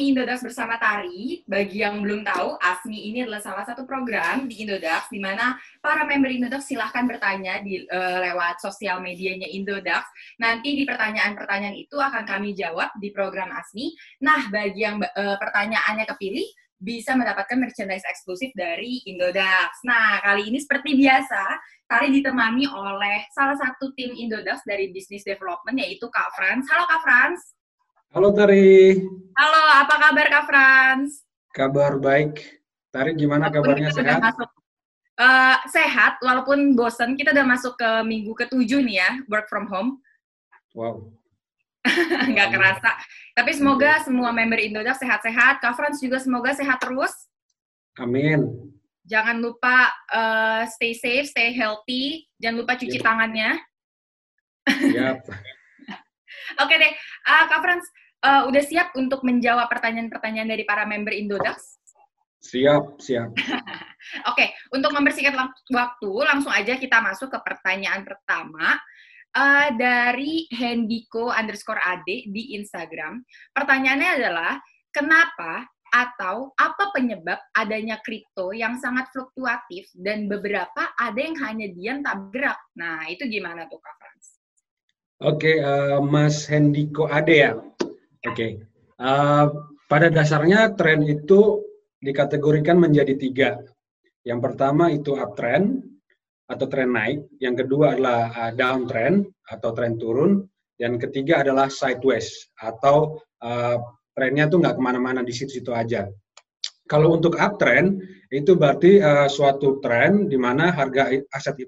Asmi Indodax bersama Tari. Bagi yang belum tahu, Asmi ini adalah salah satu program di Indodax di mana para member Indodax silahkan bertanya di uh, lewat sosial medianya Indodax. Nanti di pertanyaan-pertanyaan itu akan kami jawab di program Asmi. Nah, bagi yang uh, pertanyaannya kepilih, bisa mendapatkan merchandise eksklusif dari Indodax. Nah, kali ini seperti biasa, Tari ditemani oleh salah satu tim Indodax dari Business Development, yaitu Kak Franz. Halo Kak Franz. Halo Tari. Halo, apa kabar Kak Franz? Kabar baik. Tari gimana walaupun kabarnya sehat? Masuk, uh, sehat, walaupun bosen. Kita udah masuk ke minggu ketujuh nih ya, work from home. Wow. Nggak kerasa. Tapi semoga semua member Indodax sehat-sehat. Kak Franz juga semoga sehat terus. Amin. Jangan lupa uh, stay safe, stay healthy. Jangan lupa cuci yep. tangannya. Yap. Oke deh, uh, Kak Franz, uh, udah siap untuk menjawab pertanyaan-pertanyaan dari para member Indodax? Siap, siap. Oke, okay, untuk membersihkan waktu, langsung aja kita masuk ke pertanyaan pertama uh, dari Hendiko underscore Ade di Instagram. Pertanyaannya adalah, kenapa atau apa penyebab adanya kripto yang sangat fluktuatif dan beberapa ada yang hanya diam tak bergerak? Nah, itu gimana tuh Kak? Oke, okay, uh, eh, Mas Hendiko Ade ya. Oke, okay. uh, pada dasarnya tren itu dikategorikan menjadi tiga. Yang pertama itu uptrend atau tren naik, yang kedua adalah uh, downtrend atau tren turun, dan ketiga adalah sideways atau uh, trennya tuh nggak ke mana-mana di situ-situ aja. Kalau untuk uptrend itu berarti uh, suatu tren di mana harga aset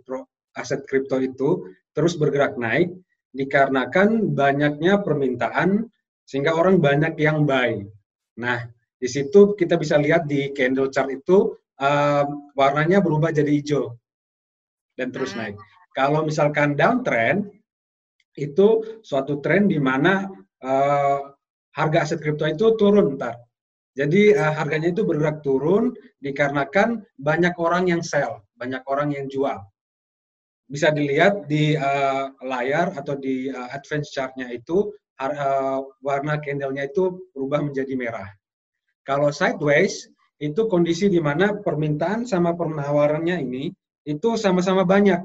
aset kripto itu terus bergerak naik dikarenakan banyaknya permintaan sehingga orang banyak yang buy. Nah, di situ kita bisa lihat di candle chart itu uh, warnanya berubah jadi hijau dan terus ah. naik. Kalau misalkan downtrend itu suatu tren di mana uh, harga aset kripto itu turun ntar. Jadi uh, harganya itu bergerak turun dikarenakan banyak orang yang sell, banyak orang yang jual bisa dilihat di uh, layar atau di uh, advance chartnya itu uh, warna candlenya itu berubah menjadi merah. Kalau sideways itu kondisi di mana permintaan sama penawarannya ini itu sama-sama banyak.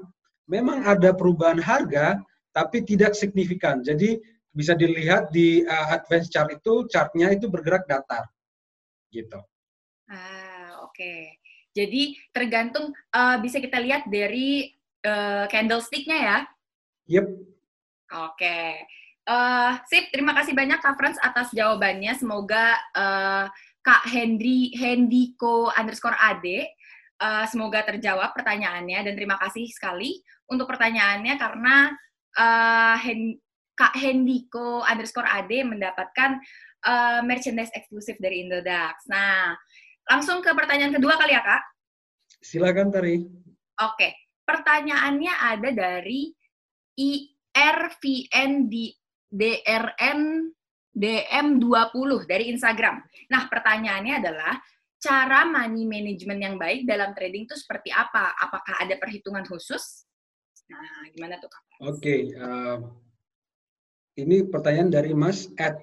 Memang ada perubahan harga, tapi tidak signifikan. Jadi bisa dilihat di uh, advance chart itu chartnya itu bergerak datar, gitu. Ah oke. Okay. Jadi tergantung uh, bisa kita lihat dari uh, candlesticknya ya. Yep. Oke. Okay. Uh, eh, sip, terima kasih banyak Kak Franz atas jawabannya. Semoga uh, Kak Henry Hendiko underscore Ade uh, semoga terjawab pertanyaannya dan terima kasih sekali untuk pertanyaannya karena uh, Hen Kak Hendiko underscore Ade mendapatkan uh, merchandise eksklusif dari Indodax. Nah, langsung ke pertanyaan kedua kali ya Kak. Silakan Tari. Oke. Okay pertanyaannya ada dari IRVN di DRN DM20 dari Instagram. Nah, pertanyaannya adalah cara money management yang baik dalam trading itu seperti apa? Apakah ada perhitungan khusus? Nah, gimana tuh Kak? Oke, okay, uh, ini pertanyaan dari Mas at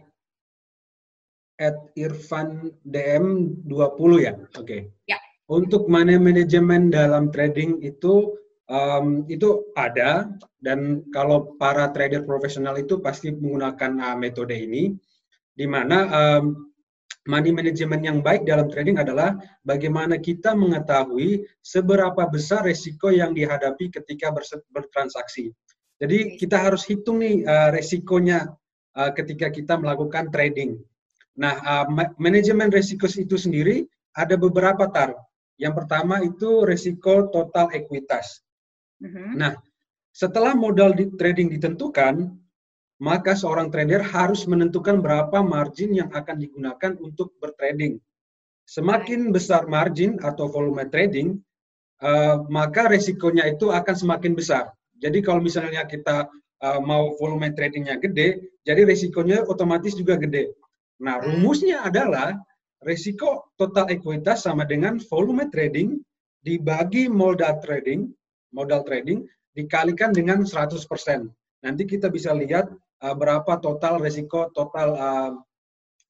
at Irfan DM 20 ya? Oke. Okay. Ya. Untuk money management dalam trading itu um, itu ada dan kalau para trader profesional itu pasti menggunakan uh, metode ini di mana um, money management yang baik dalam trading adalah bagaimana kita mengetahui seberapa besar resiko yang dihadapi ketika bertransaksi. Jadi kita harus hitung nih uh, resikonya uh, ketika kita melakukan trading. Nah, uh, manajemen resiko itu sendiri ada beberapa tar. Yang pertama itu resiko total ekuitas. Mm-hmm. Nah, setelah modal di trading ditentukan, maka seorang trader harus menentukan berapa margin yang akan digunakan untuk bertrading. Semakin besar margin atau volume trading, uh, maka resikonya itu akan semakin besar. Jadi kalau misalnya kita uh, mau volume tradingnya gede, jadi resikonya otomatis juga gede. Nah, hmm. rumusnya adalah resiko total ekuitas sama dengan volume trading dibagi modal trading modal trading dikalikan dengan 100%. Nanti kita bisa lihat uh, berapa total resiko total uh,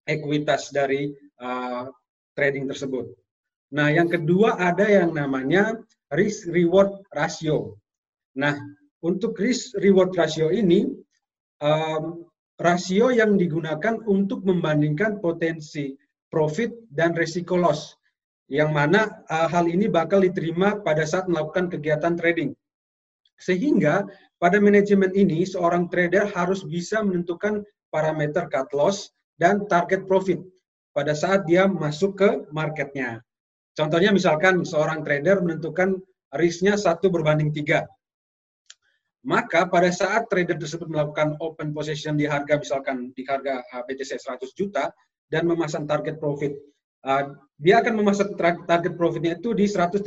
ekuitas dari uh, trading tersebut. Nah, yang kedua ada yang namanya risk reward ratio. Nah, untuk risk reward ratio ini um, rasio yang digunakan untuk membandingkan potensi profit dan risiko loss yang mana uh, hal ini bakal diterima pada saat melakukan kegiatan trading. Sehingga pada manajemen ini seorang trader harus bisa menentukan parameter cut loss dan target profit pada saat dia masuk ke marketnya. Contohnya misalkan seorang trader menentukan risknya satu berbanding tiga. Maka pada saat trader tersebut melakukan open position di harga misalkan di harga uh, BTC 100 juta dan memasang target profit, uh, dia akan memasang target profitnya itu di 130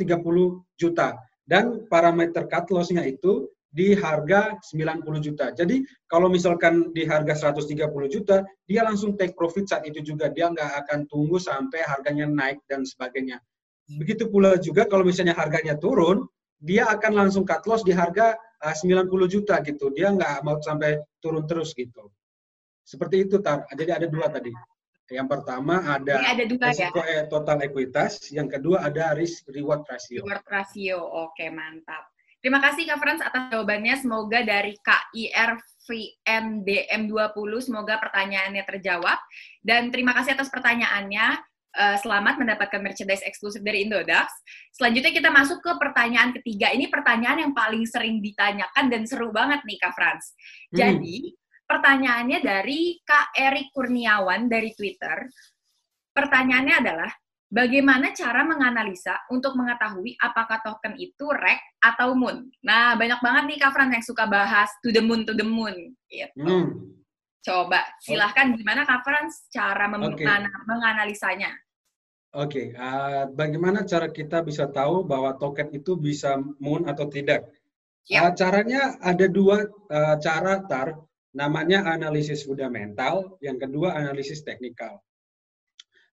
juta dan parameter cut loss-nya itu di harga 90 juta. Jadi kalau misalkan di harga 130 juta, dia langsung take profit saat itu juga. Dia nggak akan tunggu sampai harganya naik dan sebagainya. Begitu pula juga kalau misalnya harganya turun, dia akan langsung cut loss di harga uh, 90 juta gitu. Dia nggak mau sampai turun terus gitu. Seperti itu, Tar. Jadi ada dua tadi. Yang pertama ada, ada dua, risiko ya? total ekuitas, yang kedua ada risk reward ratio. Reward ratio, oke mantap. Terima kasih Kak Franz atas jawabannya. Semoga dari KIRVNDM20, semoga pertanyaannya terjawab. Dan terima kasih atas pertanyaannya. Eh, selamat mendapatkan merchandise eksklusif dari Indodax. Selanjutnya kita masuk ke pertanyaan ketiga. Ini pertanyaan yang paling sering ditanyakan dan seru banget nih Kak Franz. Hmm. Pertanyaannya dari Kak Erik Kurniawan dari Twitter. Pertanyaannya adalah, bagaimana cara menganalisa untuk mengetahui apakah token itu rek atau moon? Nah, banyak banget nih Kak Franz yang suka bahas to the moon, to the moon. Gitu. Hmm. Coba, silahkan gimana Kak Franz cara okay. menganalisanya? Oke, okay, uh, bagaimana cara kita bisa tahu bahwa token itu bisa moon atau tidak? Ya. Uh, caranya ada dua uh, cara tar, namanya analisis fundamental, yang kedua analisis teknikal.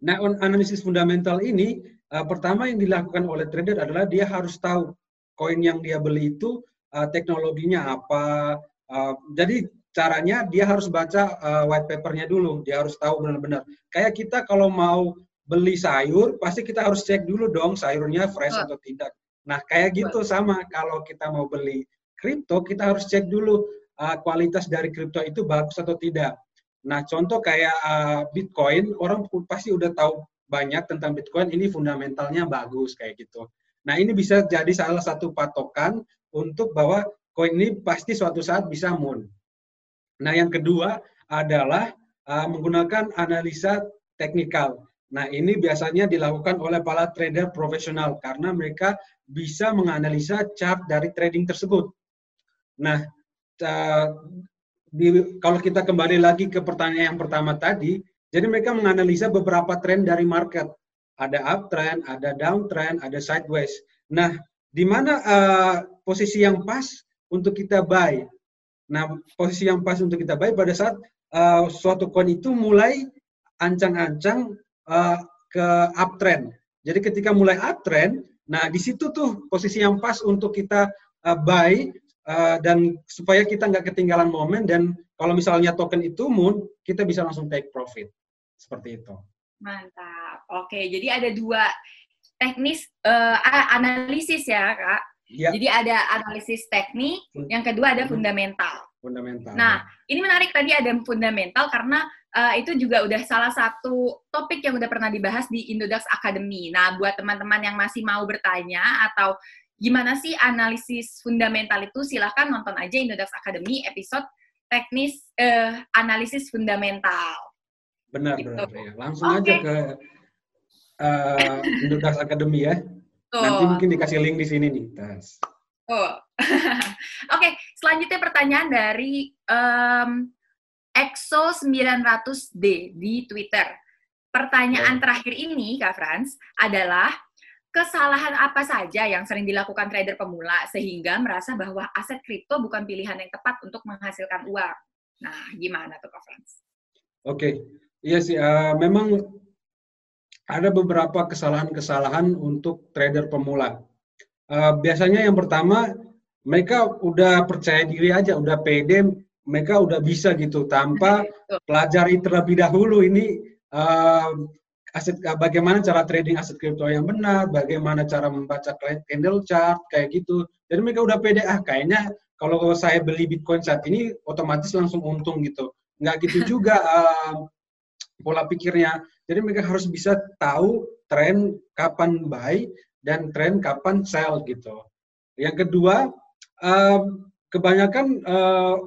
Nah, analisis fundamental ini uh, pertama yang dilakukan oleh trader adalah dia harus tahu koin yang dia beli itu uh, teknologinya apa. Uh, jadi caranya dia harus baca uh, white papernya dulu, dia harus tahu benar-benar. Kayak kita kalau mau beli sayur, pasti kita harus cek dulu dong sayurnya fresh atau tidak. Nah, kayak gitu sama kalau kita mau beli kripto, kita harus cek dulu uh, kualitas dari kripto itu bagus atau tidak. Nah, contoh kayak uh, Bitcoin, orang pasti udah tahu banyak tentang Bitcoin, ini fundamentalnya bagus kayak gitu. Nah, ini bisa jadi salah satu patokan untuk bahwa koin ini pasti suatu saat bisa moon. Nah, yang kedua adalah uh, menggunakan analisa teknikal. Nah, ini biasanya dilakukan oleh para trader profesional karena mereka bisa menganalisa chart dari trading tersebut. Nah, di, kalau kita kembali lagi ke pertanyaan yang pertama tadi, jadi mereka menganalisa beberapa tren dari market. Ada uptrend, ada downtrend, ada sideways. Nah, di mana uh, posisi yang pas untuk kita buy? Nah, posisi yang pas untuk kita buy pada saat uh, suatu coin itu mulai ancang-ancang uh, ke uptrend. Jadi ketika mulai uptrend, nah di situ tuh posisi yang pas untuk kita uh, buy uh, dan supaya kita nggak ketinggalan momen dan kalau misalnya token itu moon, kita bisa langsung take profit. Seperti itu. Mantap. Oke, jadi ada dua teknis uh, analisis ya, Kak. Ya. Jadi ada analisis teknik, yang kedua ada fundamental. Fundamental. Nah, ini menarik tadi ada fundamental karena uh, itu juga udah salah satu topik yang udah pernah dibahas di Indodax Academy. Nah, buat teman-teman yang masih mau bertanya atau gimana sih analisis fundamental itu, silahkan nonton aja Indodax Academy episode teknis uh, analisis fundamental. Benar, gitu. benar. Ya. Langsung okay. aja ke uh, Indodax Academy ya. Tuh. Nanti mungkin dikasih link di sini nih. Tas. Oh. Oke, okay, selanjutnya pertanyaan dari um, EXO 900D di Twitter. Pertanyaan terakhir ini, Kak Franz, adalah kesalahan apa saja yang sering dilakukan trader pemula sehingga merasa bahwa aset kripto bukan pilihan yang tepat untuk menghasilkan uang. Nah, gimana tuh Kak Franz? Oke, okay. iya sih, uh, memang ada beberapa kesalahan-kesalahan untuk trader pemula. Uh, biasanya yang pertama, mereka udah percaya diri aja, udah pede mereka udah bisa gitu tanpa pelajari terlebih dahulu ini uh, aset uh, bagaimana cara trading aset kripto yang benar, bagaimana cara membaca candle chart kayak gitu. Jadi mereka udah pede ah kayaknya kalau saya beli Bitcoin saat ini otomatis langsung untung gitu. Nggak gitu juga uh, pola pikirnya. Jadi mereka harus bisa tahu tren kapan buy dan tren kapan sell gitu. Yang kedua, uh, kebanyakan uh,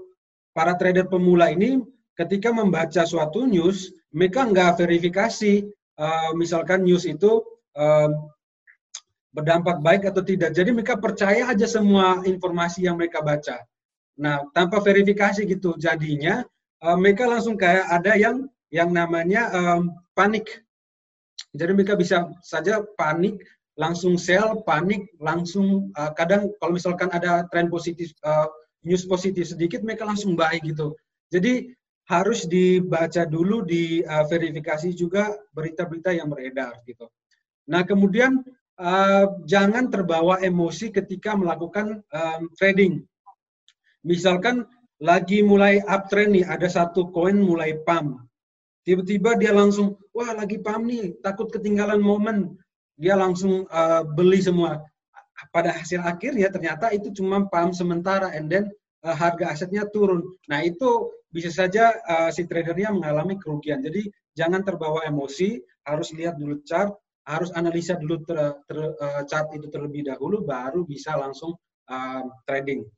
para trader pemula ini ketika membaca suatu news, mereka nggak verifikasi uh, misalkan news itu uh, berdampak baik atau tidak. Jadi mereka percaya aja semua informasi yang mereka baca. Nah, tanpa verifikasi gitu, jadinya uh, mereka langsung kayak ada yang yang namanya um, panik. Jadi mereka bisa saja panik, langsung sell, panik, langsung uh, kadang kalau misalkan ada tren positif uh, news positif sedikit mereka langsung baik gitu. Jadi harus dibaca dulu, diverifikasi uh, juga berita-berita yang beredar gitu. Nah kemudian uh, jangan terbawa emosi ketika melakukan um, trading. Misalkan lagi mulai uptrend nih, ada satu koin mulai pump. Tiba-tiba dia langsung, wah lagi pump nih, takut ketinggalan momen. Dia langsung uh, beli semua pada hasil akhirnya ternyata itu cuma paham sementara and then uh, harga asetnya turun. Nah, itu bisa saja uh, si tradernya mengalami kerugian. Jadi jangan terbawa emosi, harus lihat dulu chart, harus analisa dulu ter, ter, uh, chart itu terlebih dahulu baru bisa langsung uh, trading.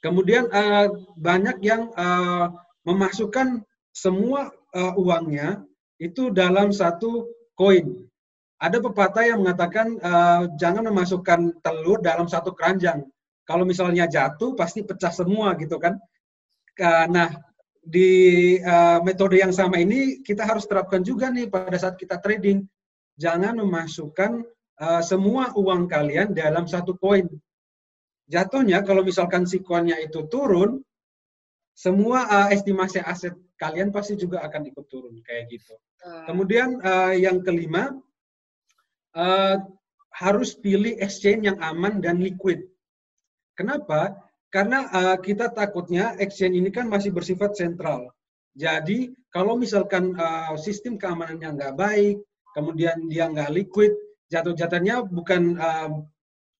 Kemudian uh, banyak yang uh, memasukkan semua uh, uangnya itu dalam satu koin ada pepatah yang mengatakan uh, jangan memasukkan telur dalam satu keranjang. Kalau misalnya jatuh pasti pecah semua gitu kan. Uh, nah di uh, metode yang sama ini kita harus terapkan juga nih pada saat kita trading. Jangan memasukkan uh, semua uang kalian dalam satu koin. Jatuhnya kalau misalkan si koinnya itu turun, semua uh, estimasi aset kalian pasti juga akan ikut turun kayak gitu. Kemudian uh, yang kelima, uh, harus pilih exchange yang aman dan liquid. Kenapa? Karena uh, kita takutnya exchange ini kan masih bersifat sentral. Jadi kalau misalkan uh, sistem keamanannya nggak baik, kemudian dia nggak liquid, jatuh-jatuhnya bukan uh,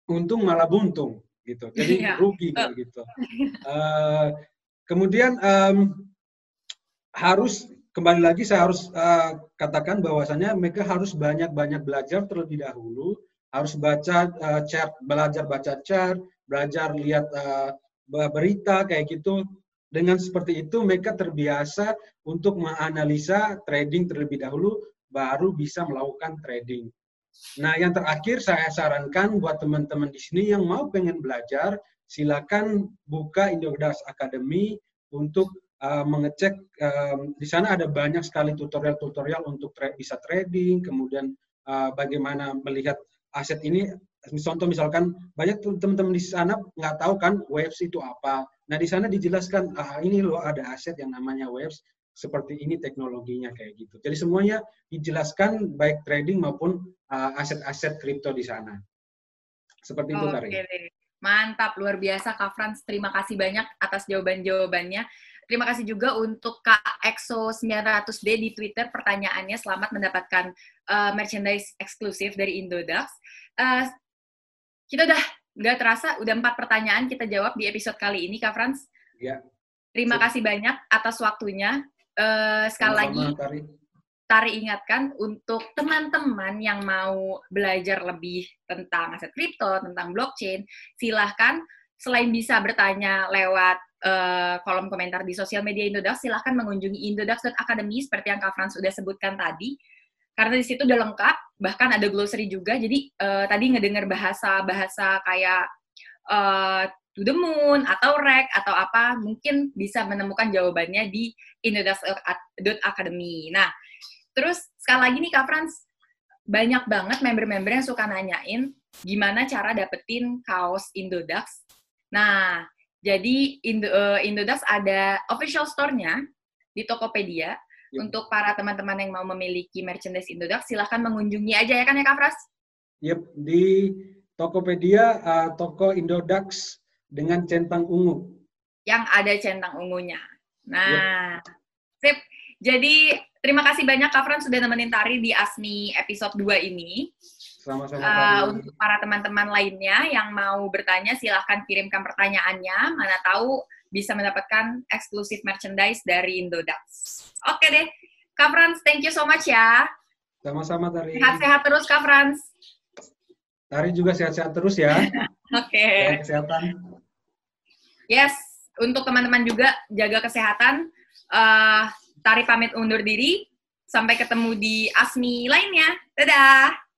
untung malah buntung gitu. Jadi yeah. rugi gitu. Uh, kemudian um, harus kembali lagi saya harus uh, katakan bahwasanya mereka harus banyak-banyak belajar terlebih dahulu, harus baca uh, chart, belajar baca chart, belajar lihat uh, berita kayak gitu. Dengan seperti itu mereka terbiasa untuk menganalisa trading terlebih dahulu, baru bisa melakukan trading. Nah, yang terakhir saya sarankan buat teman-teman di sini yang mau pengen belajar, silakan buka Indodax Academy untuk uh, mengecek um, di sana ada banyak sekali tutorial-tutorial untuk tra bisa trading, kemudian uh, bagaimana melihat aset ini. Contoh misalkan banyak teman-teman di sana nggak tahu kan waves itu apa. Nah di sana dijelaskan ah, ini loh ada aset yang namanya waves seperti ini teknologinya kayak gitu. Jadi semuanya dijelaskan baik trading maupun aset-aset uh, kripto di sana. Seperti itu, Karin. Mantap, luar biasa Kak Frans. Terima kasih banyak atas jawaban-jawabannya. Terima kasih juga untuk Kak Exo 900D di Twitter pertanyaannya. Selamat mendapatkan uh, merchandise eksklusif dari Indodax. Uh, kita udah nggak terasa, udah empat pertanyaan kita jawab di episode kali ini, Kak Frans. Ya. Terima kasih banyak atas waktunya. Uh, sekali Sama lagi, Tari. Tari ingatkan untuk teman-teman yang mau belajar lebih tentang aset kripto, tentang blockchain, silahkan selain bisa bertanya lewat uh, kolom komentar di sosial media Indodax, silahkan mengunjungi indodax.academy seperti yang Kak Frans sudah sebutkan tadi. Karena di situ udah lengkap, bahkan ada glossary juga. Jadi uh, tadi ngedengar bahasa-bahasa kayak uh, to the moon atau rek atau apa, mungkin bisa menemukan jawabannya di indodax.academy. Nah, terus sekali lagi nih Kak Frans, banyak banget member-member yang suka nanyain gimana cara dapetin kaos Indodax. Nah, jadi uh, Indodax ada official store-nya di Tokopedia. Yep. Untuk para teman-teman yang mau memiliki merchandise Indodax, silahkan mengunjungi aja ya kan ya Kak Fras? Yep, di Tokopedia uh, toko Indodax dengan centang ungu. Yang ada centang ungunya. Nah, yep. sip. Jadi Terima kasih banyak Kak Fran sudah nemenin Tari di Asmi episode 2 ini. Sama-sama. Uh, untuk para teman-teman lainnya yang mau bertanya, silahkan kirimkan pertanyaannya. Mana tahu bisa mendapatkan eksklusif merchandise dari Indodax. Oke deh, Kak Frans, thank you so much ya. Sama-sama Tari. Sehat-sehat terus Kak Frans. Tari juga sehat-sehat terus ya. Oke. Okay. Kesehatan. Yes, untuk teman-teman juga jaga kesehatan. Uh, Tari pamit undur diri. Sampai ketemu di Asmi lainnya. Dadah!